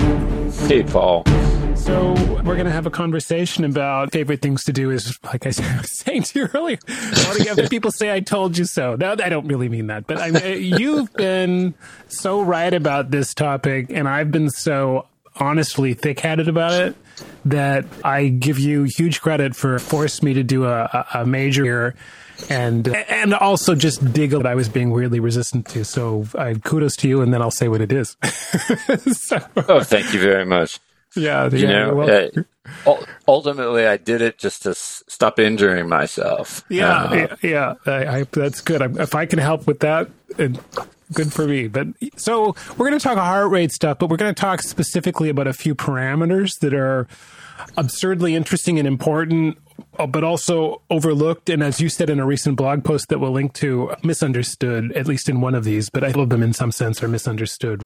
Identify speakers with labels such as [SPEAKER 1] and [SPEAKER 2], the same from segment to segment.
[SPEAKER 1] Howard.
[SPEAKER 2] Hey, Paul.
[SPEAKER 1] So we're going to have a conversation about favorite things to do. Is like I was saying to you earlier, I want to people say "I told you so." No, I don't really mean that, but I mean, you've been so right about this topic, and I've been so honestly thick-headed about it that I give you huge credit for forced me to do a, a major here and and also just dig that I was being weirdly resistant to. So I kudos to you, and then I'll say what it is.
[SPEAKER 2] so, oh, thank you very much.
[SPEAKER 1] Yeah,
[SPEAKER 2] you
[SPEAKER 1] yeah,
[SPEAKER 2] know, uh, ultimately, I did it just to s- stop injuring myself.
[SPEAKER 1] Yeah, uh, yeah, I, I, that's good. I, if I can help with that, and good for me. But so we're going to talk heart rate stuff, but we're going to talk specifically about a few parameters that are absurdly interesting and important, Uh, but also overlooked. And as you said in a recent blog post that we'll link to, misunderstood, at least in one of these, but I love them in some sense are misunderstood.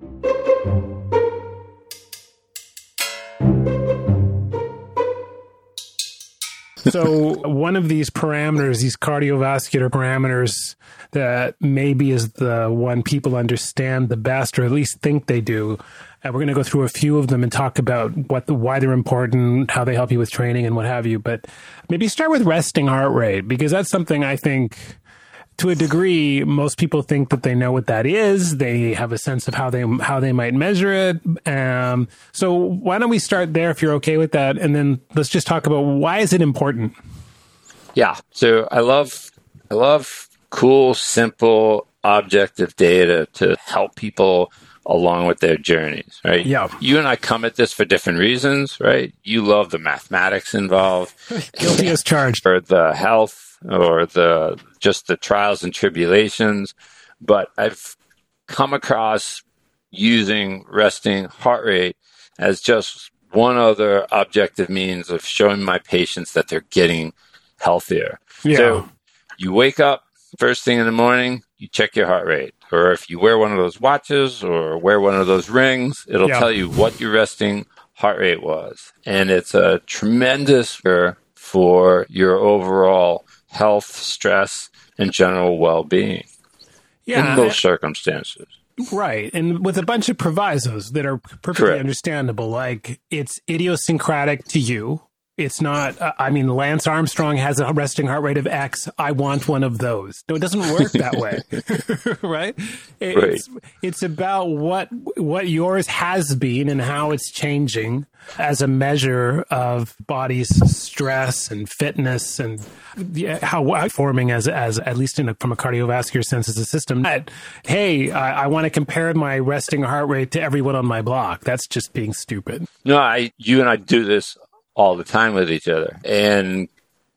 [SPEAKER 1] So one of these parameters, these cardiovascular parameters that maybe is the one people understand the best, or at least think they do. And we're going to go through a few of them and talk about what the, why they're important, how they help you with training and what have you. But maybe start with resting heart rate because that's something I think to a degree, most people think that they know what that is. They have a sense of how they how they might measure it. Um, so why don't we start there if you're okay with that, and then let's just talk about why is it important.
[SPEAKER 2] Yeah. So I love I love cool, simple, objective data to help people along with their journeys, right?
[SPEAKER 1] Yeah.
[SPEAKER 2] You and I come at this for different reasons, right? You love the mathematics involved.
[SPEAKER 1] Guilty as charged.
[SPEAKER 2] Or the health or the just the trials and tribulations, but I've come across using resting heart rate as just one other objective means of showing my patients that they're getting healthier.
[SPEAKER 1] Yeah.
[SPEAKER 2] So you wake up first thing in the morning, you check your heart rate. Or if you wear one of those watches or wear one of those rings, it'll yeah. tell you what your resting heart rate was. And it's a tremendous for your overall health, stress, and general well being
[SPEAKER 1] yeah,
[SPEAKER 2] in those circumstances.
[SPEAKER 1] Right. And with a bunch of provisos that are perfectly Correct. understandable, like it's idiosyncratic to you. It's not, uh, I mean, Lance Armstrong has a resting heart rate of X. I want one of those. No, it doesn't work that way. right? It's,
[SPEAKER 2] right.
[SPEAKER 1] it's about what, what yours has been and how it's changing as a measure of body's stress and fitness and how forming as as at least in a, from a cardiovascular sense as a system. That, hey, I, I want to compare my resting heart rate to everyone on my block. That's just being stupid.
[SPEAKER 2] No, I you and I do this all the time with each other and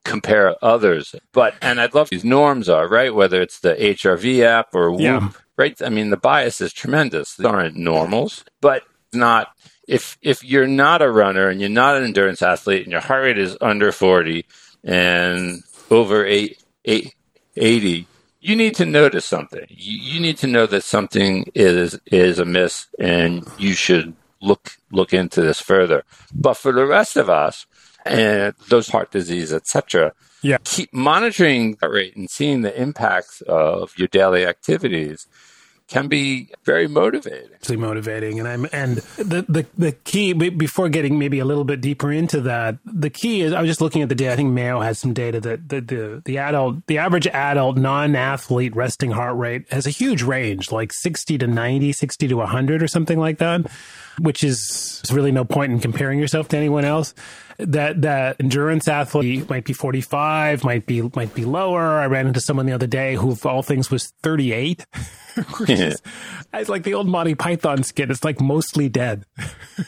[SPEAKER 2] compare others. But and I'd love these norms are right, whether it's the HRV app or Whoop, yeah. right? I mean, the bias is tremendous. These aren't normals, but not if if you're not a runner and you're not an endurance athlete and your heart rate is under 40 and over eight, eight, 80 you need to notice something you, you need to know that something is is amiss and you should look look into this further. But for the rest of us and those heart disease etc
[SPEAKER 1] yeah.
[SPEAKER 2] keep monitoring that rate and seeing the impacts of your daily activities can be very motivating.
[SPEAKER 1] Actually motivating, and I'm and the the the key before getting maybe a little bit deeper into that, the key is I was just looking at the data. I think Mayo has some data that the the, the adult the average adult non athlete resting heart rate has a huge range, like sixty to 90, 60 to hundred or something like that, which is really no point in comparing yourself to anyone else that that endurance athlete might be 45 might be might be lower. I ran into someone the other day who of all things was 38 is, it's like the old monty python skit. It's like mostly dead.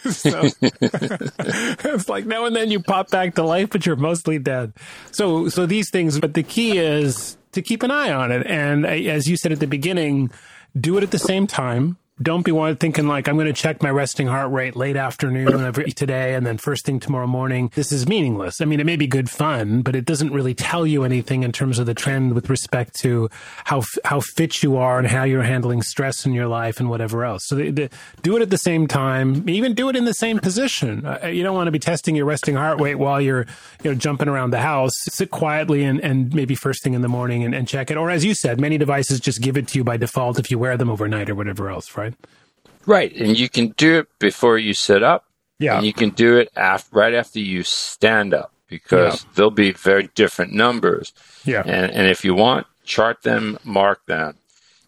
[SPEAKER 1] So it's like now and then you pop back to life but you're mostly dead. So so these things but the key is to keep an eye on it. And as you said at the beginning do it at the same time don't be thinking like I'm going to check my resting heart rate late afternoon every, today and then first thing tomorrow morning. This is meaningless. I mean, it may be good fun, but it doesn't really tell you anything in terms of the trend with respect to how how fit you are and how you're handling stress in your life and whatever else. So the, the, do it at the same time. Even do it in the same position. Uh, you don't want to be testing your resting heart rate while you're you know jumping around the house. Sit quietly and, and maybe first thing in the morning and, and check it. Or as you said, many devices just give it to you by default if you wear them overnight or whatever else, right?
[SPEAKER 2] Right. And you can do it before you sit up.
[SPEAKER 1] Yeah.
[SPEAKER 2] And you can do it after, right after you stand up because yeah. there'll be very different numbers.
[SPEAKER 1] Yeah.
[SPEAKER 2] And, and if you want, chart them, mark them.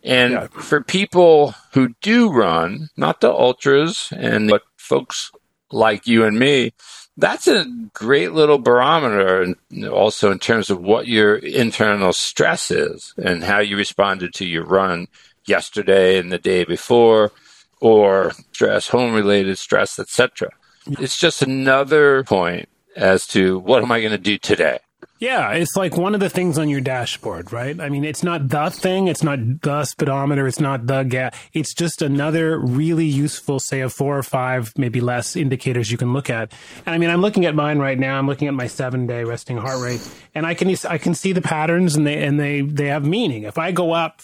[SPEAKER 2] And yeah. for people who do run, not the ultras and but folks like you and me, that's a great little barometer and also in terms of what your internal stress is and how you responded to your run yesterday and the day before or stress home related stress etc it's just another point as to what am i going to do today
[SPEAKER 1] yeah, it's like one of the things on your dashboard, right? I mean, it's not the thing, it's not the speedometer, it's not the gas. It's just another really useful, say, of four or five, maybe less indicators you can look at. And I mean, I'm looking at mine right now. I'm looking at my seven day resting heart rate, and I can I can see the patterns, and they and they they have meaning. If I go up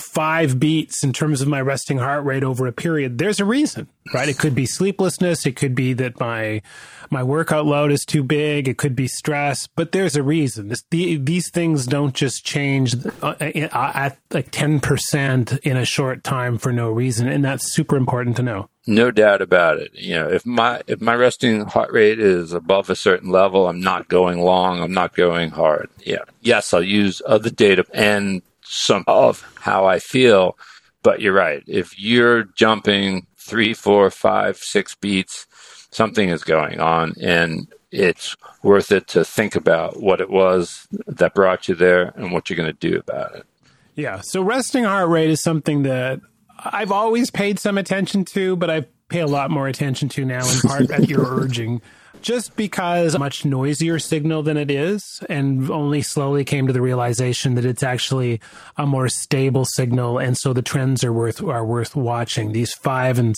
[SPEAKER 1] five beats in terms of my resting heart rate over a period, there's a reason, right? It could be sleeplessness. It could be that my, my workout load is too big. It could be stress, but there's a reason. This, the, these things don't just change uh, at like 10% in a short time for no reason. And that's super important to know.
[SPEAKER 2] No doubt about it. You know, if my if my resting heart rate is above a certain level, I'm not going long. I'm not going hard. Yeah. Yes, I'll use other data and some of how I feel. But you're right. If you're jumping three, four, five, six beats, something is going on. And it's worth it to think about what it was that brought you there and what you're going to do about it.
[SPEAKER 1] Yeah. So resting heart rate is something that I've always paid some attention to, but I pay a lot more attention to now in part at your urging just because much noisier signal than it is, and only slowly came to the realization that it's actually a more stable signal, and so the trends are worth are worth watching. These five and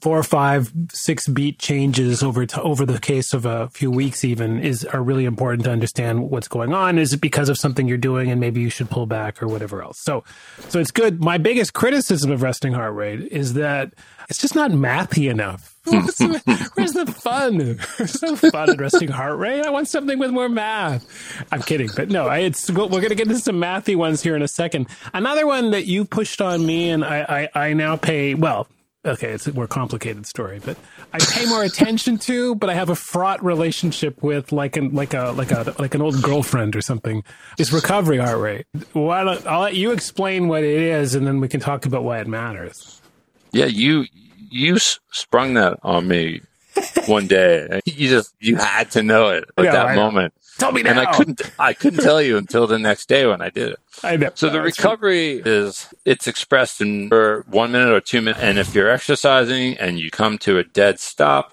[SPEAKER 1] four, five, six beat changes over to, over the case of a few weeks even is are really important to understand what's going on. Is it because of something you're doing, and maybe you should pull back or whatever else? So, so it's good. My biggest criticism of resting heart rate is that it's just not mathy enough. Where's the, hmm. where's the fun? There's no fun in resting heart rate. I want something with more math. I'm kidding, but no, I, it's we're going to get into some mathy ones here in a second. Another one that you pushed on me, and I, I, I now pay well. Okay, it's a more complicated story, but I pay more attention to, but I have a fraught relationship with, like an like a like a like an old girlfriend or something. Is recovery heart rate? Why don't, I'll let you explain what it is, and then we can talk about why it matters.
[SPEAKER 2] Yeah, you you sprung that on me one day. You just you had to know it at yeah, that I moment.
[SPEAKER 1] Tell me now.
[SPEAKER 2] And I couldn't I couldn't tell you until the next day when I did it.
[SPEAKER 1] I know.
[SPEAKER 2] So the recovery is it's expressed in one minute or two minutes. And if you're exercising and you come to a dead stop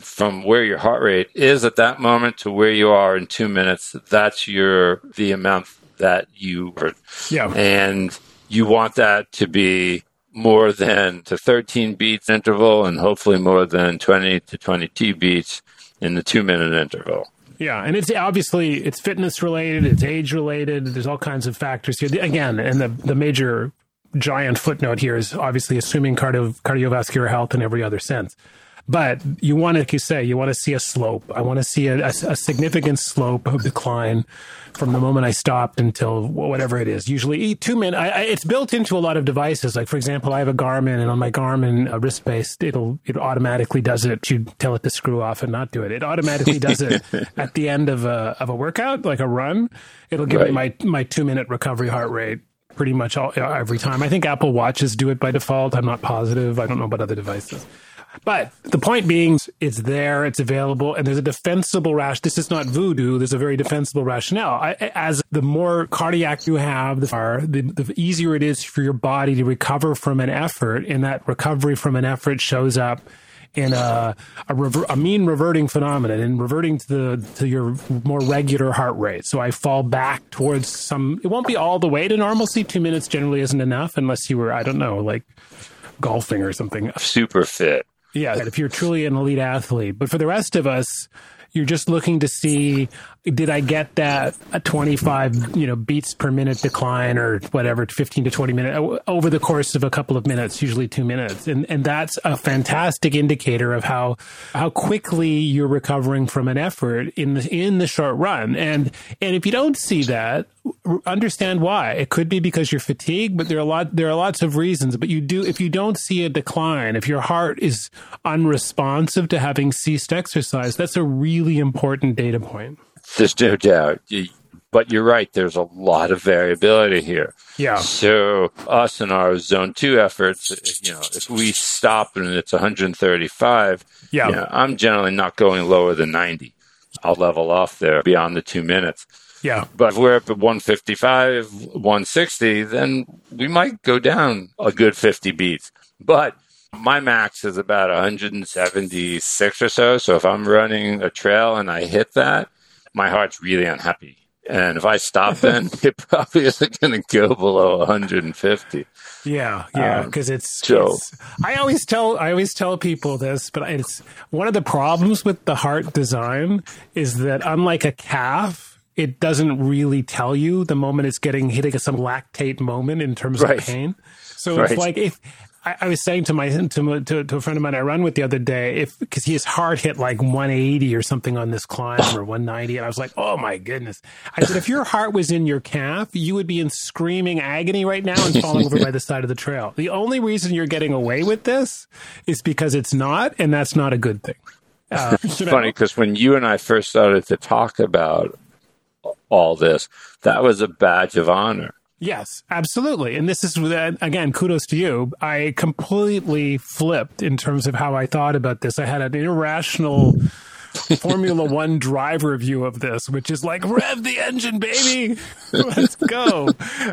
[SPEAKER 2] from where your heart rate is at that moment to where you are in two minutes, that's your the amount that you were.
[SPEAKER 1] yeah.
[SPEAKER 2] And you want that to be more than to 13 beats interval and hopefully more than 20 to 22 beats in the two minute interval.
[SPEAKER 1] Yeah, and it's obviously it's fitness related, it's age related. There's all kinds of factors here. Again, and the the major giant footnote here is obviously assuming cardio, cardiovascular health in every other sense. But you want to, like you say, you want to see a slope. I want to see a, a, a, significant slope of decline from the moment I stopped until whatever it is. Usually two minutes. It's built into a lot of devices. Like for example, I have a Garmin, and on my Garmin uh, wrist based, it'll it automatically does it. You tell it to screw off and not do it. It automatically does it at the end of a of a workout, like a run. It'll give right. me my my two minute recovery heart rate pretty much all, every time. I think Apple Watches do it by default. I'm not positive. I don't know about other devices. But the point being, it's there, it's available, and there's a defensible rash. This is not voodoo. There's a very defensible rationale. I, as the more cardiac you have, the, the, the easier it is for your body to recover from an effort, and that recovery from an effort shows up in a a, rever- a, mean reverting phenomenon and reverting to the to your more regular heart rate. So I fall back towards some. It won't be all the way to normalcy. Two minutes generally isn't enough unless you were I don't know like golfing or something.
[SPEAKER 2] Super fit.
[SPEAKER 1] Yeah, if you're truly an elite athlete. But for the rest of us, You're just looking to see did I get that a 25 you know beats per minute decline or whatever 15 to 20 minutes over the course of a couple of minutes, usually two minutes, and and that's a fantastic indicator of how how quickly you're recovering from an effort in the in the short run. And and if you don't see that, understand why. It could be because you're fatigued, but there are a lot there are lots of reasons. But you do if you don't see a decline, if your heart is unresponsive to having ceased exercise, that's a really important data point.
[SPEAKER 2] There's no doubt. But you're right, there's a lot of variability here.
[SPEAKER 1] Yeah.
[SPEAKER 2] So, us in our zone two efforts, you know, if we stop and it's 135,
[SPEAKER 1] yeah.
[SPEAKER 2] You know, I'm generally not going lower than 90. I'll level off there beyond the two minutes.
[SPEAKER 1] Yeah.
[SPEAKER 2] But if we're up at 155, 160, then we might go down a good 50 beats. But my max is about 176 or so. So if I'm running a trail and I hit that, my heart's really unhappy. And if I stop, then it probably isn't going to go below 150.
[SPEAKER 1] Yeah, yeah, because um, it's, so, it's, I always tell I always tell people this, but it's one of the problems with the heart design is that unlike a calf, it doesn't really tell you the moment it's getting hitting some lactate moment in terms right. of pain. So right. it's like if I, I, was saying to my to, to, to a friend of mine I run with the other day, if because his heart hit like 180 or something on this climb or 190, and I was like, oh my goodness! I said, if your heart was in your calf, you would be in screaming agony right now and falling over by the side of the trail. The only reason you're getting away with this is because it's not, and that's not a good thing.
[SPEAKER 2] Uh, it's funny because when you and I first started to talk about all this, that was a badge of honor
[SPEAKER 1] Yes, absolutely. And this is, uh, again, kudos to you. I completely flipped in terms of how I thought about this. I had an irrational Formula One driver view of this, which is like rev the engine, baby, let's go.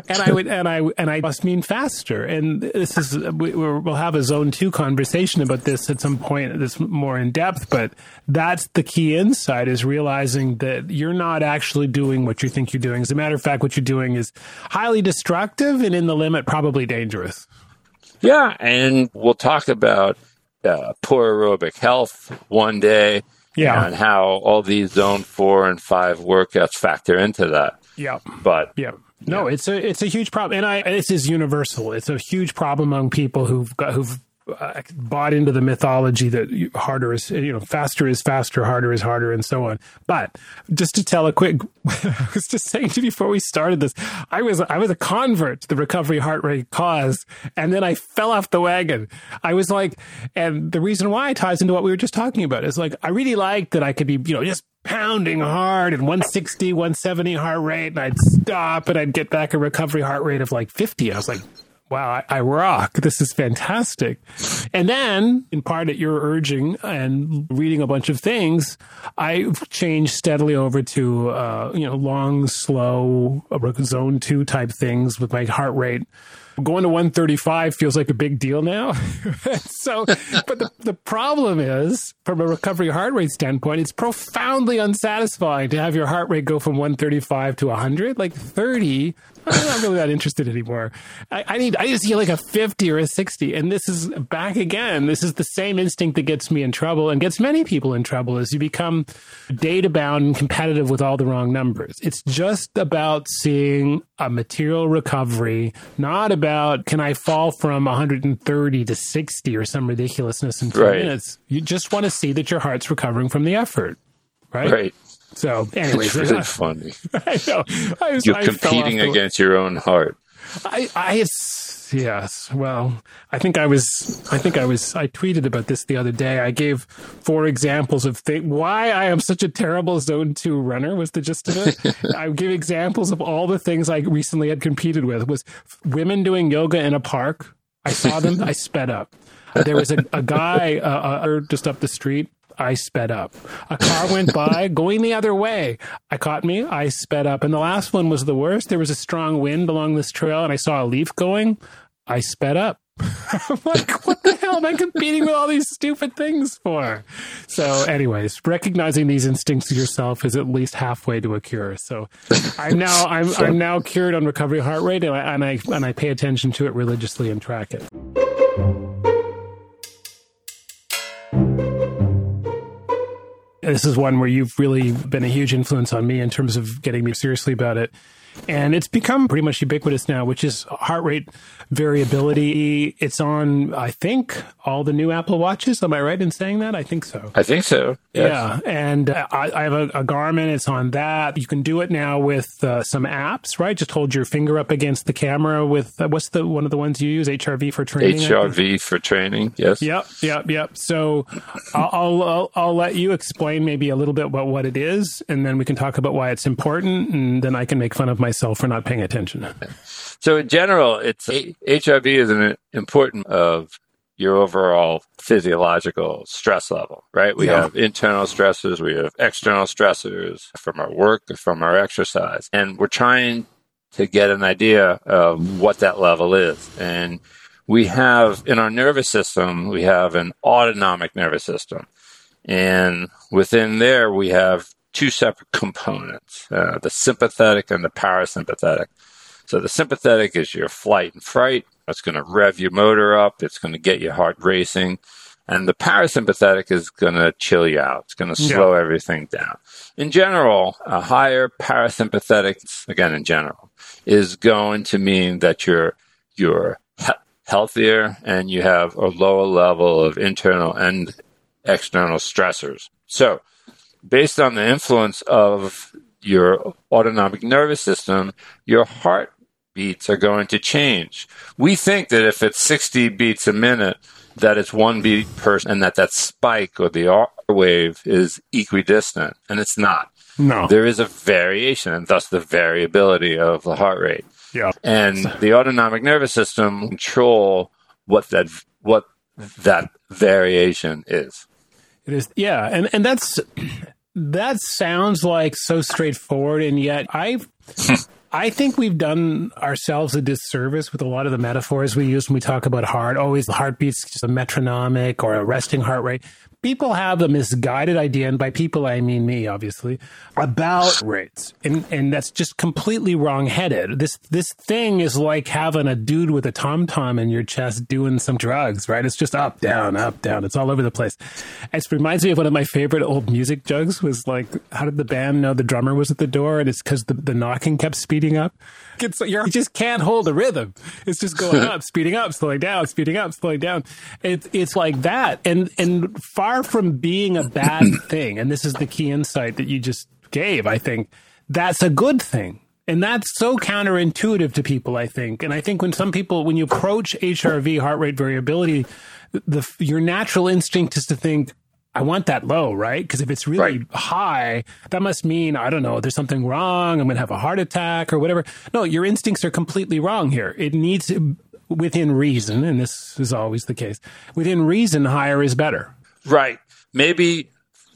[SPEAKER 1] And I would, and I, and I must mean faster. And this is, we, will have a zone two conversation about this at some point. That's more in depth, but that's the key insight is realizing that you're not actually doing what you think you're doing. As a matter of fact, what you're doing is highly destructive and in the limit probably dangerous.
[SPEAKER 2] Yeah, and we'll talk about uh, poor aerobic health one day
[SPEAKER 1] yeah.
[SPEAKER 2] And how all these zone four and five workouts factor into that.
[SPEAKER 1] Yeah.
[SPEAKER 2] But
[SPEAKER 1] yeah. No, yeah. it's a it's a huge problem, and I this is universal. It's a huge problem among people who've got who've uh, bought into the mythology that harder is you know faster is faster, harder is harder, and so on. But just to tell a quick, I was just saying to you before we started this, I was I was a convert to the recovery heart rate cause, and then I fell off the wagon. I was like, and the reason why ties into what we were just talking about is like I really liked that I could be you know just pounding hard and 160, 170 heart rate, and I'd stop and I'd get back a recovery heart rate of like 50. I was like, wow, I, I, rock. This is fantastic. And then, in part at your urging and reading a bunch of things, I changed steadily over to, uh, you know, long, slow, zone two type things with my heart rate going to 135 feels like a big deal now. so, but the, the problem is, from a recovery heart rate standpoint, it's profoundly unsatisfying to have your heart rate go from 135 to 100. Like 30 I'm not really that interested anymore. I, I, need I just see like a 50 or a 60. And this is back again. This is the same instinct that gets me in trouble and gets many people in trouble as you become data bound and competitive with all the wrong numbers. It's just about seeing a material recovery, not about can I fall from 130 to 60 or some ridiculousness in 10 right. minutes. You just want to see that your heart's recovering from the effort. Right.
[SPEAKER 2] Right.
[SPEAKER 1] So, anyways,
[SPEAKER 2] it's really funny.
[SPEAKER 1] I know. I
[SPEAKER 2] was, You're I competing against your own heart.
[SPEAKER 1] I, I, yes. Well, I think I was, I think I was, I tweeted about this the other day. I gave four examples of things, why I am such a terrible zone two runner was the gist of it. I give examples of all the things I recently had competed with was women doing yoga in a park. I saw them. I sped up. There was a, a guy uh, uh, just up the street I sped up. A car went by going the other way. I caught me. I sped up. And the last one was the worst. There was a strong wind along this trail and I saw a leaf going. I sped up. I'm like, what the hell am I competing with all these stupid things for? So, anyways, recognizing these instincts yourself is at least halfway to a cure. So, I'm now I'm I'm now cured on recovery heart rate, and I and I and I pay attention to it religiously and track it. This is one where you've really been a huge influence on me in terms of getting me seriously about it. And it's become pretty much ubiquitous now, which is heart rate variability. It's on, I think, all the new Apple Watches. Am I right in saying that? I think so.
[SPEAKER 2] I think so.
[SPEAKER 1] Yes. Yeah. And I, I have a, a, Garmin. It's on that. You can do it now with uh, some apps, right? Just hold your finger up against the camera with, uh, what's the one of the ones you use? HRV for training?
[SPEAKER 2] HRV for training. Yes.
[SPEAKER 1] Yep. Yep. Yep. So I'll, I'll, I'll let you explain maybe a little bit about what it is, and then we can talk about why it's important, and then I can make fun of myself for not paying attention.
[SPEAKER 2] So in general, it's HRV is an important of your overall physiological stress level, right? We yeah. have internal stressors, we have external stressors from our work, from our exercise, and we're trying to get an idea of what that level is. And we have in our nervous system, we have an autonomic nervous system. And within there, we have two separate components, uh, the sympathetic and the parasympathetic. So the sympathetic is your flight and fright. It's going to rev your motor up. It's going to get your heart racing. And the parasympathetic is going to chill you out. It's going to slow yeah. everything down. In general, a higher parasympathetic, again, in general, is going to mean that you're, you're he- healthier and you have a lower level of internal and external stressors. So based on the influence of your autonomic nervous system, your heart beats are going to change. We think that if it's 60 beats a minute, that it's one beat per, and that that spike or the R wave is equidistant, and it's not.
[SPEAKER 1] No.
[SPEAKER 2] There is a variation, and thus the variability of the heart rate.
[SPEAKER 1] Yeah.
[SPEAKER 2] And the autonomic nervous system control what that what that variation is.
[SPEAKER 1] It is, yeah, and and that's that sounds like so straightforward, and yet I've I think we've done ourselves a disservice with a lot of the metaphors we use when we talk about heart. Always the heartbeat's just a metronomic or a resting heart rate people have a misguided idea, and by people I mean me, obviously, about rates, and and that's just completely wrong-headed. This this thing is like having a dude with a tom tom in your chest doing some drugs, right? It's just up, down, up, down. It's all over the place. It reminds me of one of my favorite old music jokes. Was like, how did the band know the drummer was at the door? And it's because the, the knocking kept speeding up. It's, you just can't hold a rhythm. It's just going up, speeding up, slowing down, speeding up, slowing down. It's it's like that, and and far from being a bad thing, and this is the key insight that you just gave. I think that's a good thing. And that's so counterintuitive to people, I think. And I think when some people, when you approach HRV, heart rate variability, the, your natural instinct is to think, I want that low, right? Because if it's really right. high, that must mean, I don't know, there's something wrong. I'm going to have a heart attack or whatever. No, your instincts are completely wrong here. It needs, within reason, and this is always the case, within reason, higher is better.
[SPEAKER 2] Right. Maybe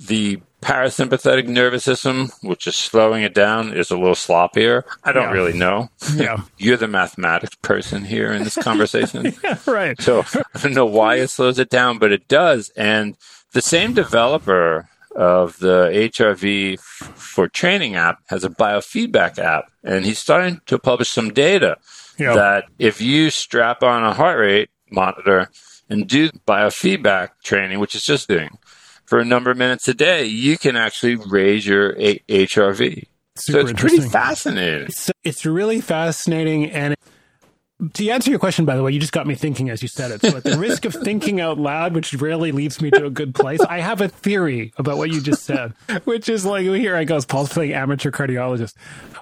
[SPEAKER 2] the parasympathetic nervous system, which is slowing it down, is a little sloppier. I don't yeah. really know.
[SPEAKER 1] Yeah.
[SPEAKER 2] You're the mathematics person here in this conversation.
[SPEAKER 1] yeah, right.
[SPEAKER 2] So I don't know why it slows it down, but it does. And the same developer of the HRV f- for training app has a biofeedback app, and he's starting to publish some data yep. that if you strap on a heart rate monitor and do biofeedback training, which is just doing for a number of minutes a day, you can actually raise your a- HRV. Super so it's pretty fascinating.
[SPEAKER 1] It's, it's really fascinating, and to answer your question, by the way, you just got me thinking as you said it. So, at the risk of thinking out loud, which rarely leads me to a good place, I have a theory about what you just said, which is like here I go, Paul's playing amateur cardiologist.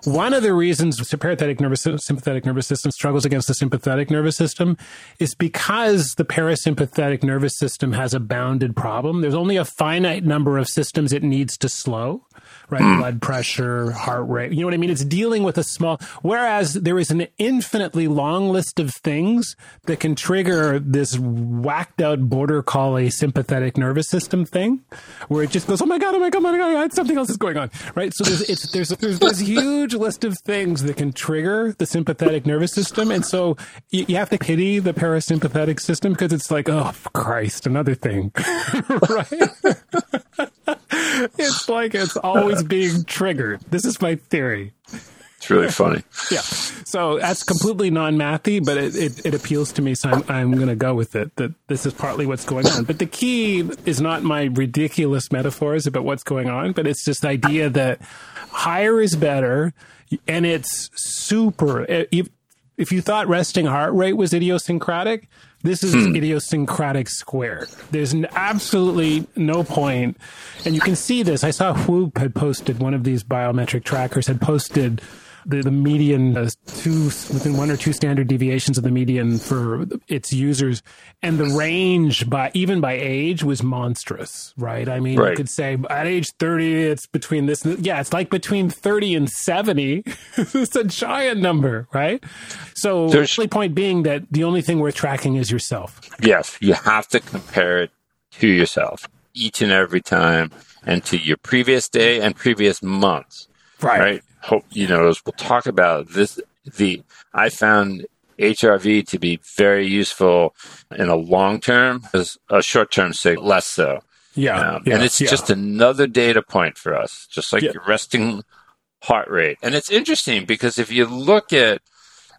[SPEAKER 1] One of the reasons the parasympathetic nervous sympathetic nervous system struggles against the sympathetic nervous system is because the parasympathetic nervous system has a bounded problem. There's only a finite number of systems it needs to slow right? Mm. Blood pressure, heart rate. You know what I mean? It's dealing with a small, whereas there is an infinitely long list of things that can trigger this whacked out border collie sympathetic nervous system thing where it just goes, oh my God, oh my God, oh my God, something else is going on, right? So there's, it's, there's, there's this huge list of things that can trigger the sympathetic nervous system. And so you, you have to pity the parasympathetic system because it's like, oh, Christ, another thing, right? it's like it's always being triggered. This is my theory.
[SPEAKER 2] It's really funny.
[SPEAKER 1] yeah. So that's completely non-mathy, but it, it, it appeals to me, so I'm, I'm going to go with it, that this is partly what's going on. But the key is not my ridiculous metaphors about what's going on, but it's this idea that higher is better, and it's super. If, if you thought resting heart rate was idiosyncratic, this is hmm. idiosyncratic square. There's absolutely no point, and you can see this. I saw Whoop had posted one of these biometric trackers had posted the, the median uh, two within one or two standard deviations of the median for its users, and the range by even by age was monstrous, right? I mean, right. you could say at age thirty, it's between this, and, yeah, it's like between thirty and seventy. it's a giant number, right? So, the point being that the only thing worth tracking is yourself.
[SPEAKER 2] Yes, you have to compare it to yourself each and every time, and to your previous day and previous months.
[SPEAKER 1] Right. Right
[SPEAKER 2] hope you know as we'll talk about this the i found hrv to be very useful in a long term as a short term say less so
[SPEAKER 1] yeah, um, yeah
[SPEAKER 2] and it's
[SPEAKER 1] yeah.
[SPEAKER 2] just another data point for us just like yeah. your resting heart rate and it's interesting because if you look at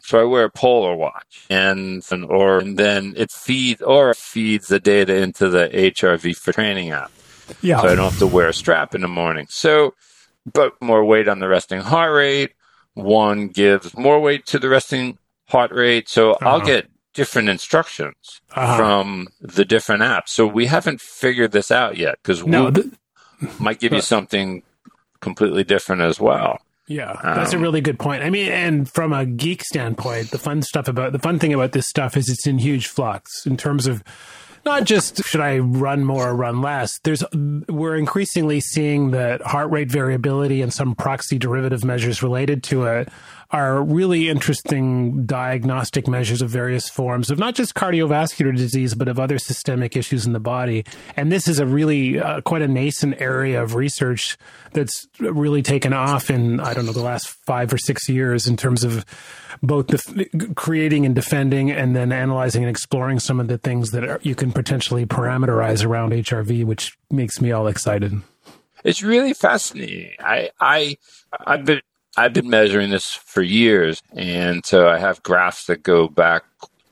[SPEAKER 2] so I wear a polar watch and, and or and then it feeds or feeds the data into the HRV for training app.
[SPEAKER 1] Yeah.
[SPEAKER 2] So I don't have to wear a strap in the morning. So but more weight on the resting heart rate. One gives more weight to the resting heart rate. So uh-huh. I'll get different instructions uh-huh. from the different apps. So we haven't figured this out yet because no, th- might give you something completely different as well.
[SPEAKER 1] Yeah, that's um, a really good point. I mean, and from a geek standpoint, the fun stuff about the fun thing about this stuff is it's in huge flux in terms of not just should I run more or run less. There's we're increasingly seeing that heart rate variability and some proxy derivative measures related to it are really interesting diagnostic measures of various forms of not just cardiovascular disease, but of other systemic issues in the body. And this is a really uh, quite a nascent area of research that's really taken off in, I don't know, the last five or six years in terms of both creating and defending and then analyzing and exploring some of the things that are, you can potentially parameterize around HRV, which makes me all excited.
[SPEAKER 2] It's really fascinating. I, I, I've been, I've been measuring this for years, and so I have graphs that go back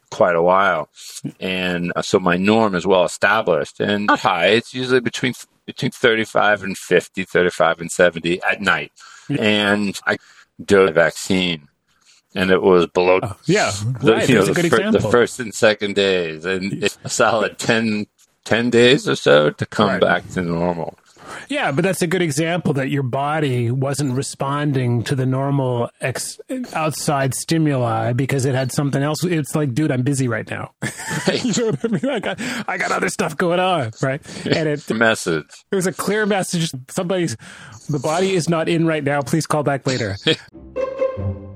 [SPEAKER 2] quite a while, and uh, so my norm is well established and not high. It's usually between between 35 and 50, 35 and 70 at night, and I did a vaccine. And it was below,
[SPEAKER 1] uh, yeah, the, right. Know, the, fir-
[SPEAKER 2] the, first and second days, and it's a solid 10, 10 days or so to come right. back to normal.
[SPEAKER 1] Yeah, but that's a good example that your body wasn't responding to the normal ex- outside stimuli because it had something else. It's like, dude, I'm busy right now. you know what I mean? I got, I got other stuff going on, right?
[SPEAKER 2] And it message.
[SPEAKER 1] It was a clear message. Somebody's the body is not in right now. Please call back later.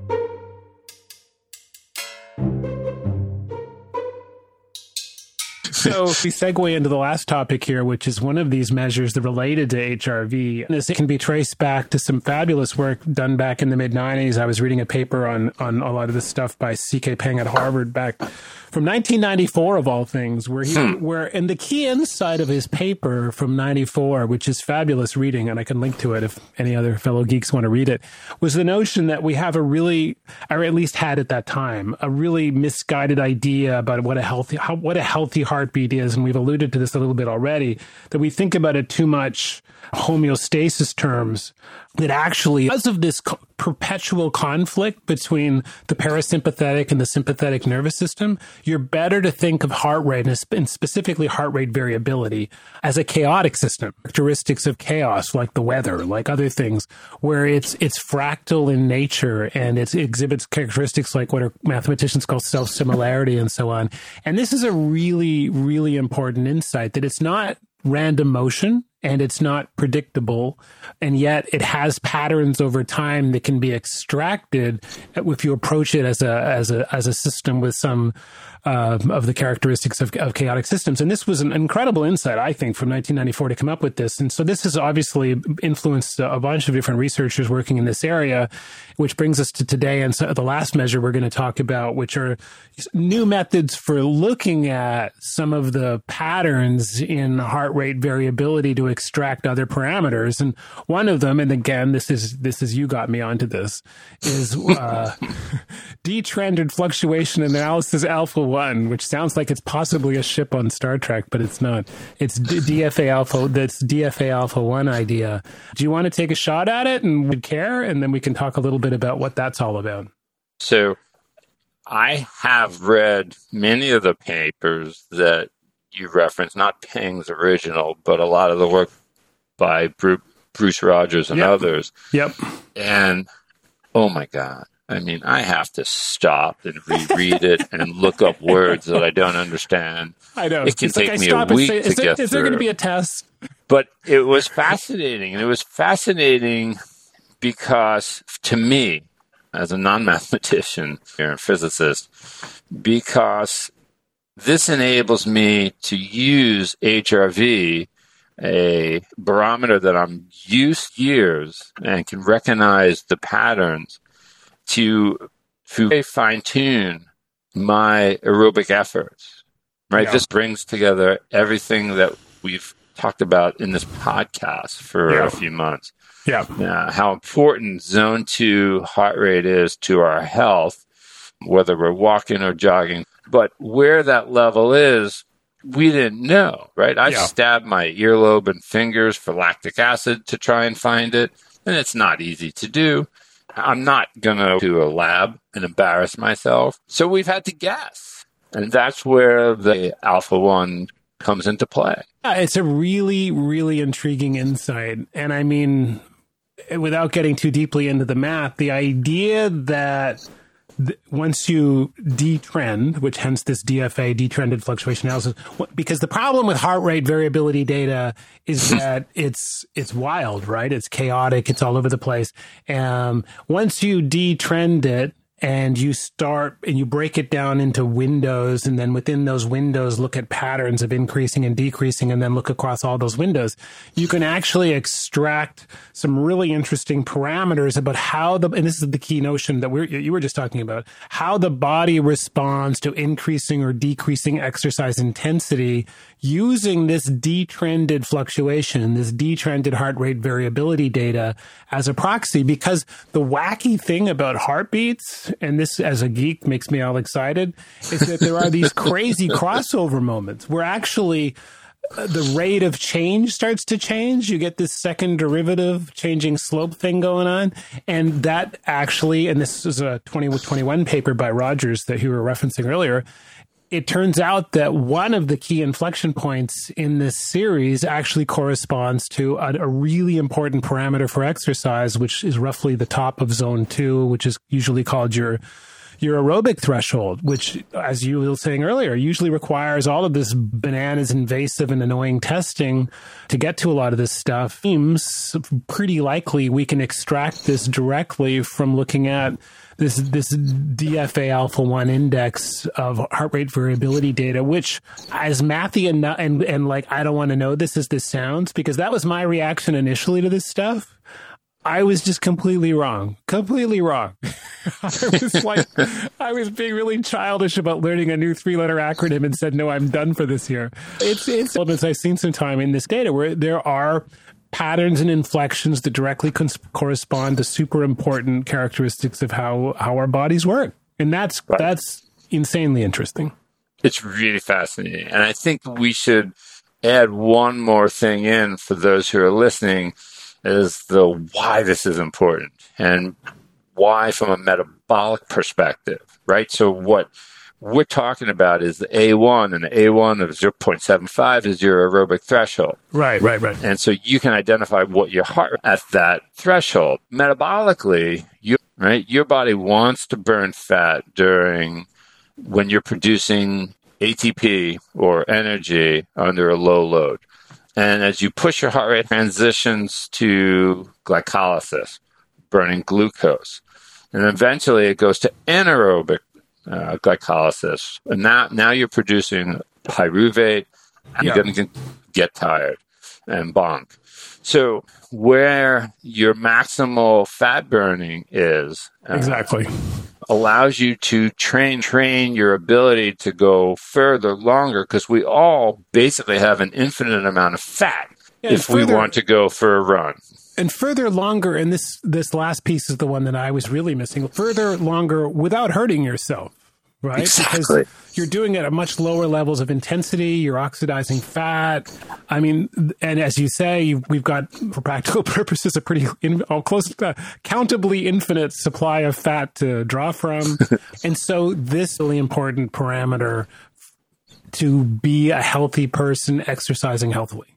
[SPEAKER 1] so we segue into the last topic here, which is one of these measures that related to HRV. This can be traced back to some fabulous work done back in the mid 90s. I was reading a paper on, on a lot of this stuff by C.K. Peng at Harvard back from 1994 of all things, where he, hmm. where, and the key insight of his paper from 94, which is fabulous reading, and I can link to it if any other fellow geeks want to read it, was the notion that we have a really, or at least had at that time, a really misguided idea about what a healthy, how, what a healthy heartbeat is. And we've alluded to this a little bit already, that we think about it too much homeostasis terms that actually, because of this perpetual conflict between the parasympathetic and the sympathetic nervous system, you're better to think of heart rate and specifically heart rate variability as a chaotic system. Characteristics of chaos, like the weather, like other things, where it's it's fractal in nature and it exhibits characteristics like what are mathematicians call self similarity and so on. And this is a really, really important insight that it's not random motion and it's not predictable and yet it has patterns over time that can be extracted if you approach it as a as a as a system with some uh, of the characteristics of, of, chaotic systems. And this was an incredible insight, I think, from 1994 to come up with this. And so this has obviously influenced a bunch of different researchers working in this area, which brings us to today and so the last measure we're going to talk about, which are new methods for looking at some of the patterns in heart rate variability to extract other parameters. And one of them, and again, this is this is you got me onto this, is uh, detrended fluctuation analysis alpha one, which sounds like it's possibly a ship on Star Trek, but it's not. It's D- DFA alpha. That's DFA alpha one idea. Do you want to take a shot at it and would care, and then we can talk a little bit about what that's all about.
[SPEAKER 2] So, I have read many of the papers that you reference, not Peng's original, but a lot of the work by Bruce Rogers and
[SPEAKER 1] yep.
[SPEAKER 2] others.
[SPEAKER 1] Yep.
[SPEAKER 2] And oh my God. I mean, I have to stop and reread it and look up words that I don't understand.
[SPEAKER 1] I don't know.
[SPEAKER 2] It can
[SPEAKER 1] it's
[SPEAKER 2] take
[SPEAKER 1] like
[SPEAKER 2] me a week
[SPEAKER 1] say,
[SPEAKER 2] to
[SPEAKER 1] is there,
[SPEAKER 2] get
[SPEAKER 1] Is there going to be a test?
[SPEAKER 2] But it was fascinating. And it was fascinating because to me, as a non mathematician and physicist, because this enables me to use HRV, a barometer that I'm used years and can recognize the patterns to, to fine tune my aerobic efforts. Right.
[SPEAKER 1] Yeah.
[SPEAKER 2] This brings together everything that we've talked about in this podcast for
[SPEAKER 1] Yeah.
[SPEAKER 2] a few months.
[SPEAKER 1] Yeah.
[SPEAKER 2] Uh, how important zone two heart rate is to our health, whether we're walking or jogging. But where that level is, we didn't know, right? I
[SPEAKER 1] Yeah.
[SPEAKER 2] stabbed my earlobe and fingers for lactic acid to try and find it, and it's not easy to do. I'm not going to do a lab and embarrass myself. So we've had to guess. And that's where the Alpha 1 comes into play.
[SPEAKER 1] Yeah, it's a really, really intriguing insight. And I mean, without getting too deeply into the math, the idea that th- once you detrend, which hence this DFA, detrended fluctuation analysis, wh- because the problem with heart rate variability data is that it's it's wild, right? It's chaotic, it's all over the place. Um, once you detrend it, and you start and you break it down into windows and then within those windows look at patterns of increasing and decreasing and then look across all those windows. You can actually extract some really interesting parameters about how the and this is the key notion that we're you were just talking about how the body responds to increasing or decreasing exercise intensity using this detrended fluctuation this detrended heart rate variability data as a proxy. Because the wacky thing about heartbeats and this as a geek makes me all excited is that there are these crazy crossover moments where actually uh, the rate of change starts to change. You get this second derivative changing slope thing going on. And that actually, and this is a 2021 paper by Rogers that you were referencing earlier. It turns out that one of the key inflection points in this series actually corresponds to a, a really important parameter for exercise, which is roughly the top of zone two, which is usually called your your aerobic threshold, which, as you were saying earlier, usually requires all of this bananas invasive and annoying testing to get to a lot of this stuff. Seems pretty likely we can extract this directly from looking at this this DFA alpha one index of heart rate variability data, which as mathy and and and like I don't want to know this as this sounds because that was my reaction initially to this stuff. I was just completely wrong. Completely wrong. I was like, I was being really childish about learning a new three letter acronym and said, no, I'm done for this year. It's, it's I've seen some time in this data where there are patterns and inflections that directly cons- correspond to super important characteristics of how, how our bodies work. And that's,
[SPEAKER 2] Right.
[SPEAKER 1] that's insanely interesting.
[SPEAKER 2] It's really fascinating. And I think we should add one more thing in for those who are listening is the why this is important and why from a metabolic perspective, right? So what we're talking about is the A1 and the A1 of 0.75 is your aerobic threshold.
[SPEAKER 1] Right, right, right.
[SPEAKER 2] And so you can identify what your heart at that threshold. Metabolically, you right, your body wants to burn fat during when you're producing ATP or energy under a low load. And as you push your heart rate transitions to glycolysis, burning glucose. And eventually it goes to anaerobic uh, glycolysis. And now, now you're producing pyruvate and
[SPEAKER 1] Yeah.
[SPEAKER 2] you're going to get tired and bonk. So where your maximal fat burning is uh,
[SPEAKER 1] Exactly.
[SPEAKER 2] allows you to train train your ability to go further longer because we all basically have an infinite amount of fat if further, we want to go for a run.
[SPEAKER 1] And further longer, and this this last piece is the one that I was really missing. Further longer without hurting yourself right?
[SPEAKER 2] Exactly.
[SPEAKER 1] Because you're doing it at much lower levels of intensity. You're oxidizing fat. I mean, and as you say, we've got, for practical purposes, a pretty in, oh, close, uh, countably infinite supply of fat to draw from. and so, this is really important parameter to be a healthy person exercising healthily.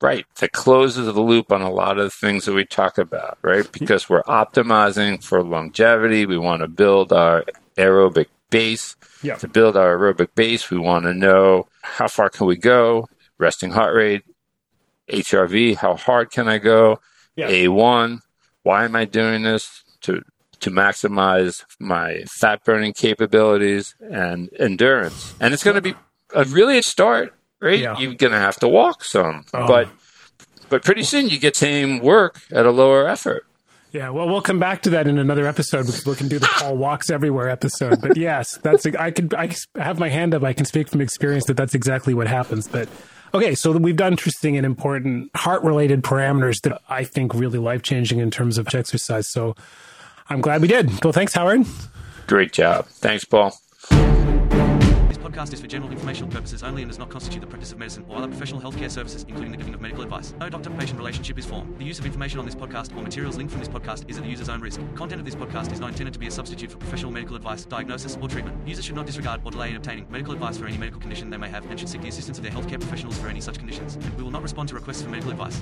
[SPEAKER 2] Right. That closes the loop on a lot of the things that we talk about, right? Because we're optimizing for longevity. We want to build our aerobic base.
[SPEAKER 1] Yeah.
[SPEAKER 2] To build our aerobic base, we want to know how far can we go, resting heart rate, HRV, how hard can I go, yeah. A1, why am I doing this to to maximize my fat burning capabilities and endurance. And it's going to be a really a start, right? Yeah. You're going to have to walk some, oh. but but pretty soon you get same work at a lower effort.
[SPEAKER 1] Yeah, well, we'll come back to that in another episode because we can do the Paul walks everywhere episode. But yes, that's I could I have my hand up. I can speak from experience that that's exactly what happens. But okay, so we've done interesting and important heart related parameters that I think really life changing in terms of exercise. So I'm glad we did. Well, thanks, Howard.
[SPEAKER 2] Great job. Thanks, Paul
[SPEAKER 3] podcast is for general informational purposes only and does not constitute the practice of medicine or other professional healthcare services, including the giving of medical advice. No doctor-patient relationship is formed. The use of information on this podcast or materials linked from this podcast is at the user's own risk. Content of this podcast is not intended to be a substitute for professional medical advice, diagnosis, or treatment. Users should not disregard or delay in obtaining medical advice for any medical condition they may have and should seek the assistance of their healthcare professionals for any such conditions. We will not respond to requests for medical advice.